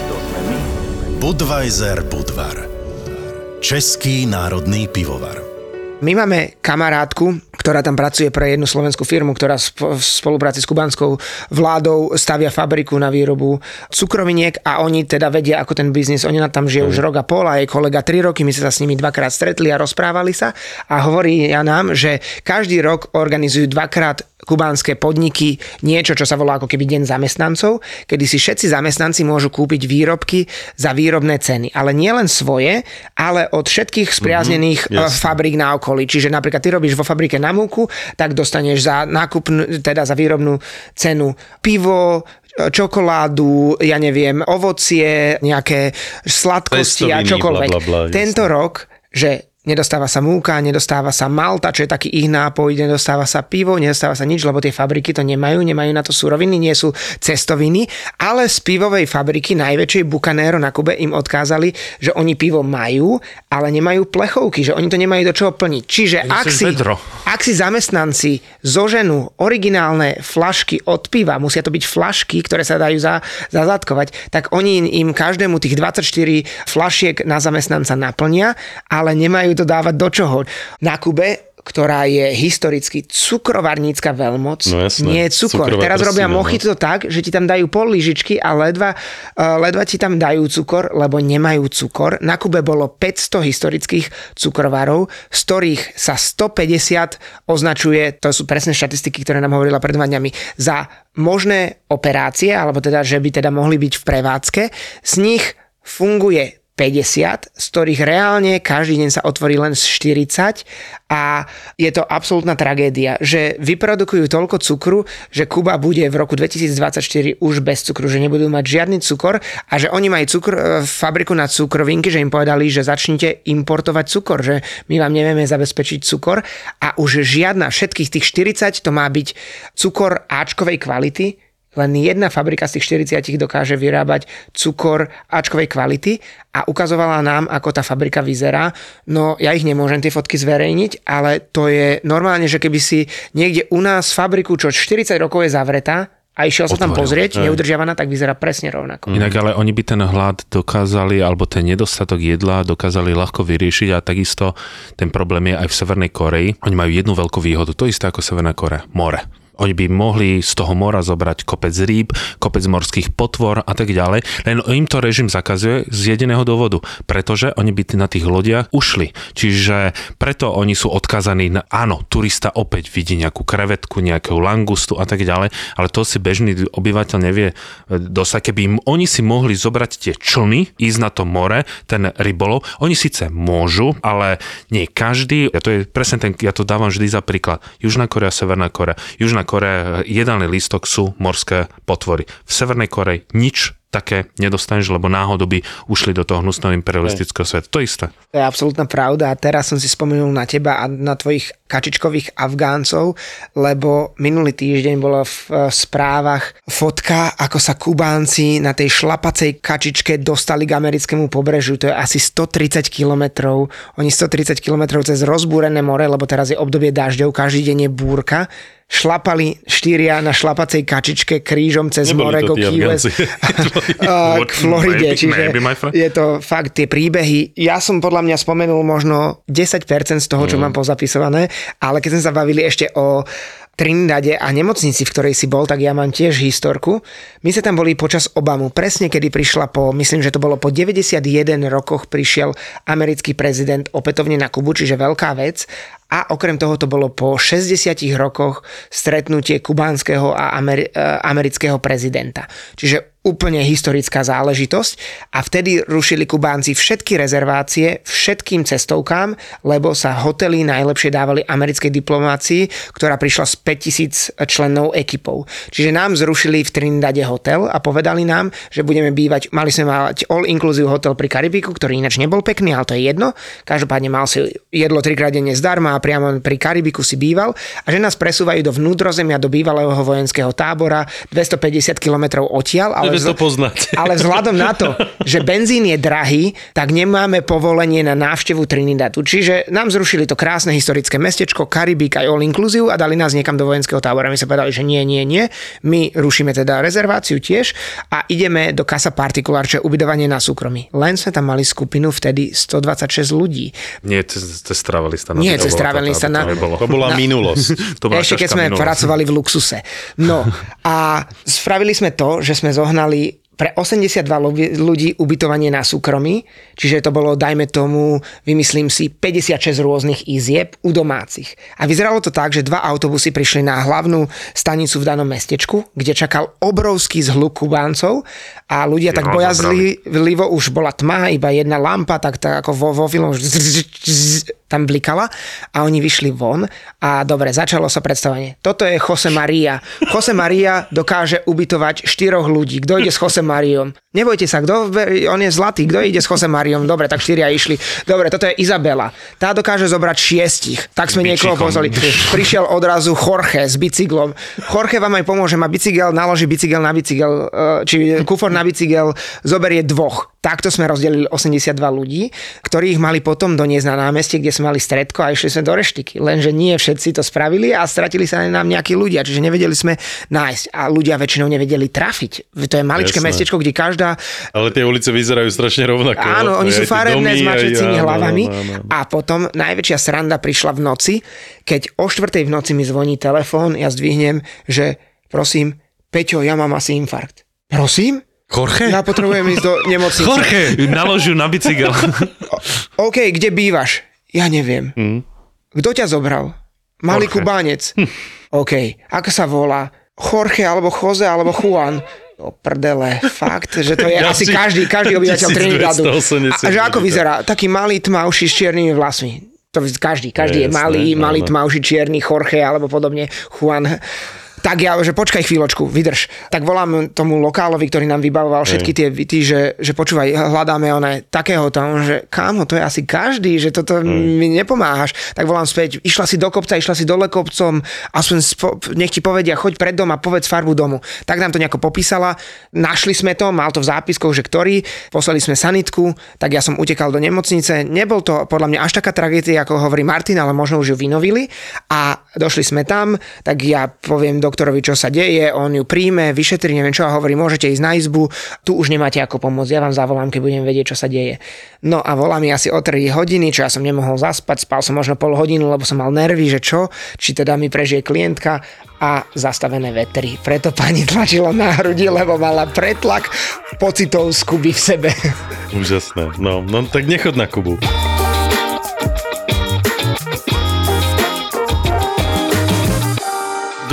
Budweiser Budvar. Český národný pivovar. My máme kamarátku, ktorá tam pracuje pre jednu slovenskú firmu, ktorá v spolupráci s kubanskou vládou stavia fabriku na výrobu cukroviniek a oni teda vedia, ako ten biznis, oni tam žije už rok a pol a jej kolega 3 roky, my sa s nimi dvakrát stretli a rozprávali sa a hovorí ja nám, že každý rok organizujú dvakrát kubánske podniky niečo, čo sa volá ako keby deň zamestnancov, kedy si všetci zamestnanci môžu kúpiť výrobky za výrobné ceny. Ale nie len svoje, ale od všetkých spriaznených mm-hmm, jasne. fabrík na okolo. Vrcholy. Čiže napríklad ty robíš vo fabrike na múku, tak dostaneš za nákup, teda za výrobnú cenu pivo, čokoládu, ja neviem, ovocie, nejaké sladkosti a čokoľvek. Bla, bla, bla, Tento jasne. rok, že Nedostáva sa múka, nedostáva sa malta, čo je taký ich nápoj, nedostáva sa pivo, nedostáva sa nič, lebo tie fabriky to nemajú, nemajú na to suroviny, nie sú cestoviny, ale z pivovej fabriky najväčšej Bucanero na Kube im odkázali, že oni pivo majú, ale nemajú plechovky, že oni to nemajú do čoho plniť. Čiže ak si, ak si zamestnanci zoženú originálne flašky od piva, musia to byť flašky, ktoré sa dajú za, zazadkovať, tak oni im každému tých 24 flašiek na zamestnanca naplnia, ale nemajú to dávať do čoho. Na Kube ktorá je historicky cukrovarnícka veľmoc, no jasné, nie je cukor. Teraz robia no. mochy to tak, že ti tam dajú pol lyžičky a ledva, uh, ledva ti tam dajú cukor, lebo nemajú cukor. Na Kube bolo 500 historických cukrovarov, z ktorých sa 150 označuje, to sú presné štatistiky, ktoré nám hovorila pred dňami, za možné operácie, alebo teda, že by teda mohli byť v prevádzke. Z nich funguje 50, z ktorých reálne každý deň sa otvorí len z 40 a je to absolútna tragédia, že vyprodukujú toľko cukru, že Kuba bude v roku 2024 už bez cukru, že nebudú mať žiadny cukor a že oni majú cukr, e, fabriku na cukrovinky, že im povedali, že začnite importovať cukor, že my vám nevieme zabezpečiť cukor a už žiadna, všetkých tých 40 to má byť cukor Ačkovej kvality, len jedna fabrika z tých 40 dokáže vyrábať cukor Ačkovej kvality a ukazovala nám, ako tá fabrika vyzerá. No ja ich nemôžem tie fotky zverejniť, ale to je normálne, že keby si niekde u nás fabriku, čo 40 rokov je zavretá, a išiel sa tam pozrieť, aj. neudržiavaná, tak vyzerá presne rovnako. Inak ale oni by ten hlad dokázali, alebo ten nedostatok jedla dokázali ľahko vyriešiť a takisto ten problém je aj v Severnej Koreji. Oni majú jednu veľkú výhodu, to isté ako Severná Korea, more. Oni by mohli z toho mora zobrať kopec rýb, kopec morských potvor a tak ďalej, len im to režim zakazuje z jediného dôvodu, pretože oni by na tých lodiach ušli. Čiže preto oni sú odkazaní na, áno, turista opäť vidí nejakú krevetku, nejakú langustu a tak ďalej, ale to si bežný obyvateľ nevie e, dosať. Keby im oni si mohli zobrať tie člny, ísť na to more, ten rybolov, oni síce môžu, ale nie každý, ja to je presne ten, ja to dávam vždy za príklad, Južná Korea, Severná Korea. Južná Korea jedálny lístok sú morské potvory. V Severnej Koreji nič také nedostaneš, lebo náhodou by ušli do toho hnusného imperialistického sveta. To isté. To je absolútna pravda a teraz som si spomenul na teba a na tvojich kačičkových Afgáncov, lebo minulý týždeň bola v e, správach fotka, ako sa Kubánci na tej šlapacej kačičke dostali k americkému pobrežu. To je asi 130 kilometrov. Oni 130 kilometrov cez rozbúrené more, lebo teraz je obdobie dažďov, každý deň je búrka šlapali štyria na šlapacej kačičke krížom cez Neboli more go Key West k Floride. Čiže je to fakt tie príbehy. Ja som podľa mňa spomenul možno 10% z toho, čo mm. mám pozapisované, ale keď sme sa bavili ešte o Trinidade a nemocnici, v ktorej si bol, tak ja mám tiež historku. My sme tam boli počas Obamu, presne kedy prišla po, myslím, že to bolo po 91 rokoch prišiel americký prezident opätovne na Kubu, čiže veľká vec a okrem toho to bolo po 60 rokoch stretnutie kubánskeho a ameri- e, amerického prezidenta. Čiže úplne historická záležitosť a vtedy rušili Kubánci všetky rezervácie všetkým cestovkám, lebo sa hotely najlepšie dávali americkej diplomácii, ktorá prišla s 5000 členov ekipou. Čiže nám zrušili v Trinidade hotel a povedali nám, že budeme bývať, mali sme mať all-inclusive hotel pri Karibiku, ktorý ináč nebol pekný, ale to je jedno. Každopádne mal si jedlo trikrát denne zdarma priamo pri Karibiku si býval a že nás presúvajú do vnútrozemia, do bývalého vojenského tábora 250 km odtiaľ. Ale, vz... to poznať. <laughs> ale vzhľadom na to, <laughs> že benzín je drahý, tak nemáme povolenie na návštevu Trinidadu. Čiže nám zrušili to krásne historické mestečko, Karibik aj all inclusive a dali nás niekam do vojenského tábora. My sa povedali, že nie, nie, nie. My rušíme teda rezerváciu tiež a ideme do Casa Particular, čo je ubytovanie na súkromí. Len sme tam mali skupinu vtedy 126 ľudí. Nie, cez Travelista. Nie, cez sa na... To bola na, minulosť. to bola <laughs> ešte keď sme minulosť. pracovali v luxuse. No a spravili sme to, že sme zohnali pre 82 ľudí- ubytovanie na súkromí, čiže to bolo, dajme tomu, vymyslím si, 56 rôznych izieb u domácich. A vyzeralo to tak, že dva autobusy prišli na hlavnú stanicu v danom mestečku, kde čakal obrovský zhluk Kubáncov a ľudia tak bojazlivo, už bola tma, iba jedna lampa, tak, tak ako vo, vo filmu tam blikala a oni vyšli von a dobre, začalo sa predstavenie. Toto je Jose Maria. Jose Maria dokáže ubytovať štyroch ľudí. Kto ide s Jose Mariom? Nebojte sa, kto, on je zlatý, kto ide s Jose Mariom? Dobre, tak štyria išli. Dobre, toto je Izabela. Tá dokáže zobrať šiestich. Tak sme niekoho pozvali. Prišiel odrazu Jorge s bicyklom. Jorge vám aj pomôže, má bicykel, naloží bicykel na bicykel, eh, či kufor na bicykel, zoberie dvoch. Takto sme rozdelili 82 ľudí, ktorých mali potom doniesť na námestie, kde sme mali stredko a išli sme do reštiky. Lenže nie všetci to spravili a stratili sa nám nejakí ľudia, čiže nevedeli sme nájsť. A ľudia väčšinou nevedeli trafiť. To je maličké Jasné. Mestečko, kde každá Ale tie ulice vyzerajú strašne rovnako. Áno, oni sú farebné s mačecími áno, hlavami. áno, áno. A potom najväčšia sranda prišla v noci, keď o štvrtej v noci mi zvoní telefón, ja zdvihnem, že prosím, Peťo, ja mám asi infarkt. Prosím? Jorge? Ja potrebujem ísť do nemocnice. Jorge! <laughs> Naložujú na bicykel. OK, kde bývaš? Ja neviem. Mm. Kto ťa zobral? Malý Jorge. Kubánec. OK, ako sa volá? Jorge, alebo Jose, alebo Juan. O prdele, fakt, že to je <laughs> asi každý, každý obyvateľ 1280 Trinidadu. A, že ako vyzerá? Taký malý tmavší s čiernymi vlasmi. To každý, každý je Jasné, malý, malý áno. tmavší čierny Jorge alebo podobne Juan. Tak ja, že počkaj chvíľočku, vydrž. Tak volám tomu lokálovi, ktorý nám vybavoval všetky tie vity, že, že počúvaj, hľadáme one takého tam, že kámo, to je asi každý, že toto mi nepomáhaš. Tak volám späť, išla si do kopca, išla si dole kopcom, aspoň spo, nech ti povedia, choď pred dom a povedz farbu domu. Tak nám to nejako popísala, našli sme to, mal to v zápiskoch, že ktorý, poslali sme sanitku, tak ja som utekal do nemocnice. Nebol to podľa mňa až taká tragédia, ako hovorí Martin, ale možno už ju vynovili a došli sme tam, tak ja poviem doktorovi, čo sa deje, on ju príjme, vyšetrí, neviem čo a hovorí, môžete ísť na izbu, tu už nemáte ako pomôcť, ja vám zavolám, keď budem vedieť, čo sa deje. No a volá mi asi o 3 hodiny, čo ja som nemohol zaspať, spal som možno pol hodinu, lebo som mal nervy, že čo, či teda mi prežije klientka a zastavené vetry. Preto pani tlačila na hrudi, lebo mala pretlak pocitov skuby v sebe. Úžasné. No, no tak nechod na Kubu.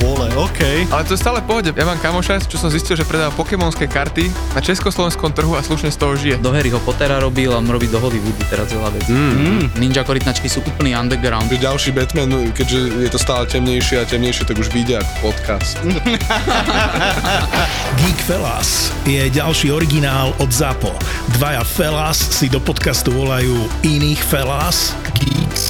Vole, OK. Ale to je stále pohode. Ja mám kamoša, čo som zistil, že predáva pokémonské karty na československom trhu a slušne z toho žije. Do Harryho Pottera robil a on robí do Hollywoodu teraz veľa vecí. Mm. Ninja korytnačky sú úplný underground. Ďalší Batman, keďže je to stále temnejšie a temnejšie, tak už vyjde ako podcast. <laughs> Geek Fellas je ďalší originál od ZAPO. Dvaja Fellas si do podcastu volajú iných Fellas, Geeks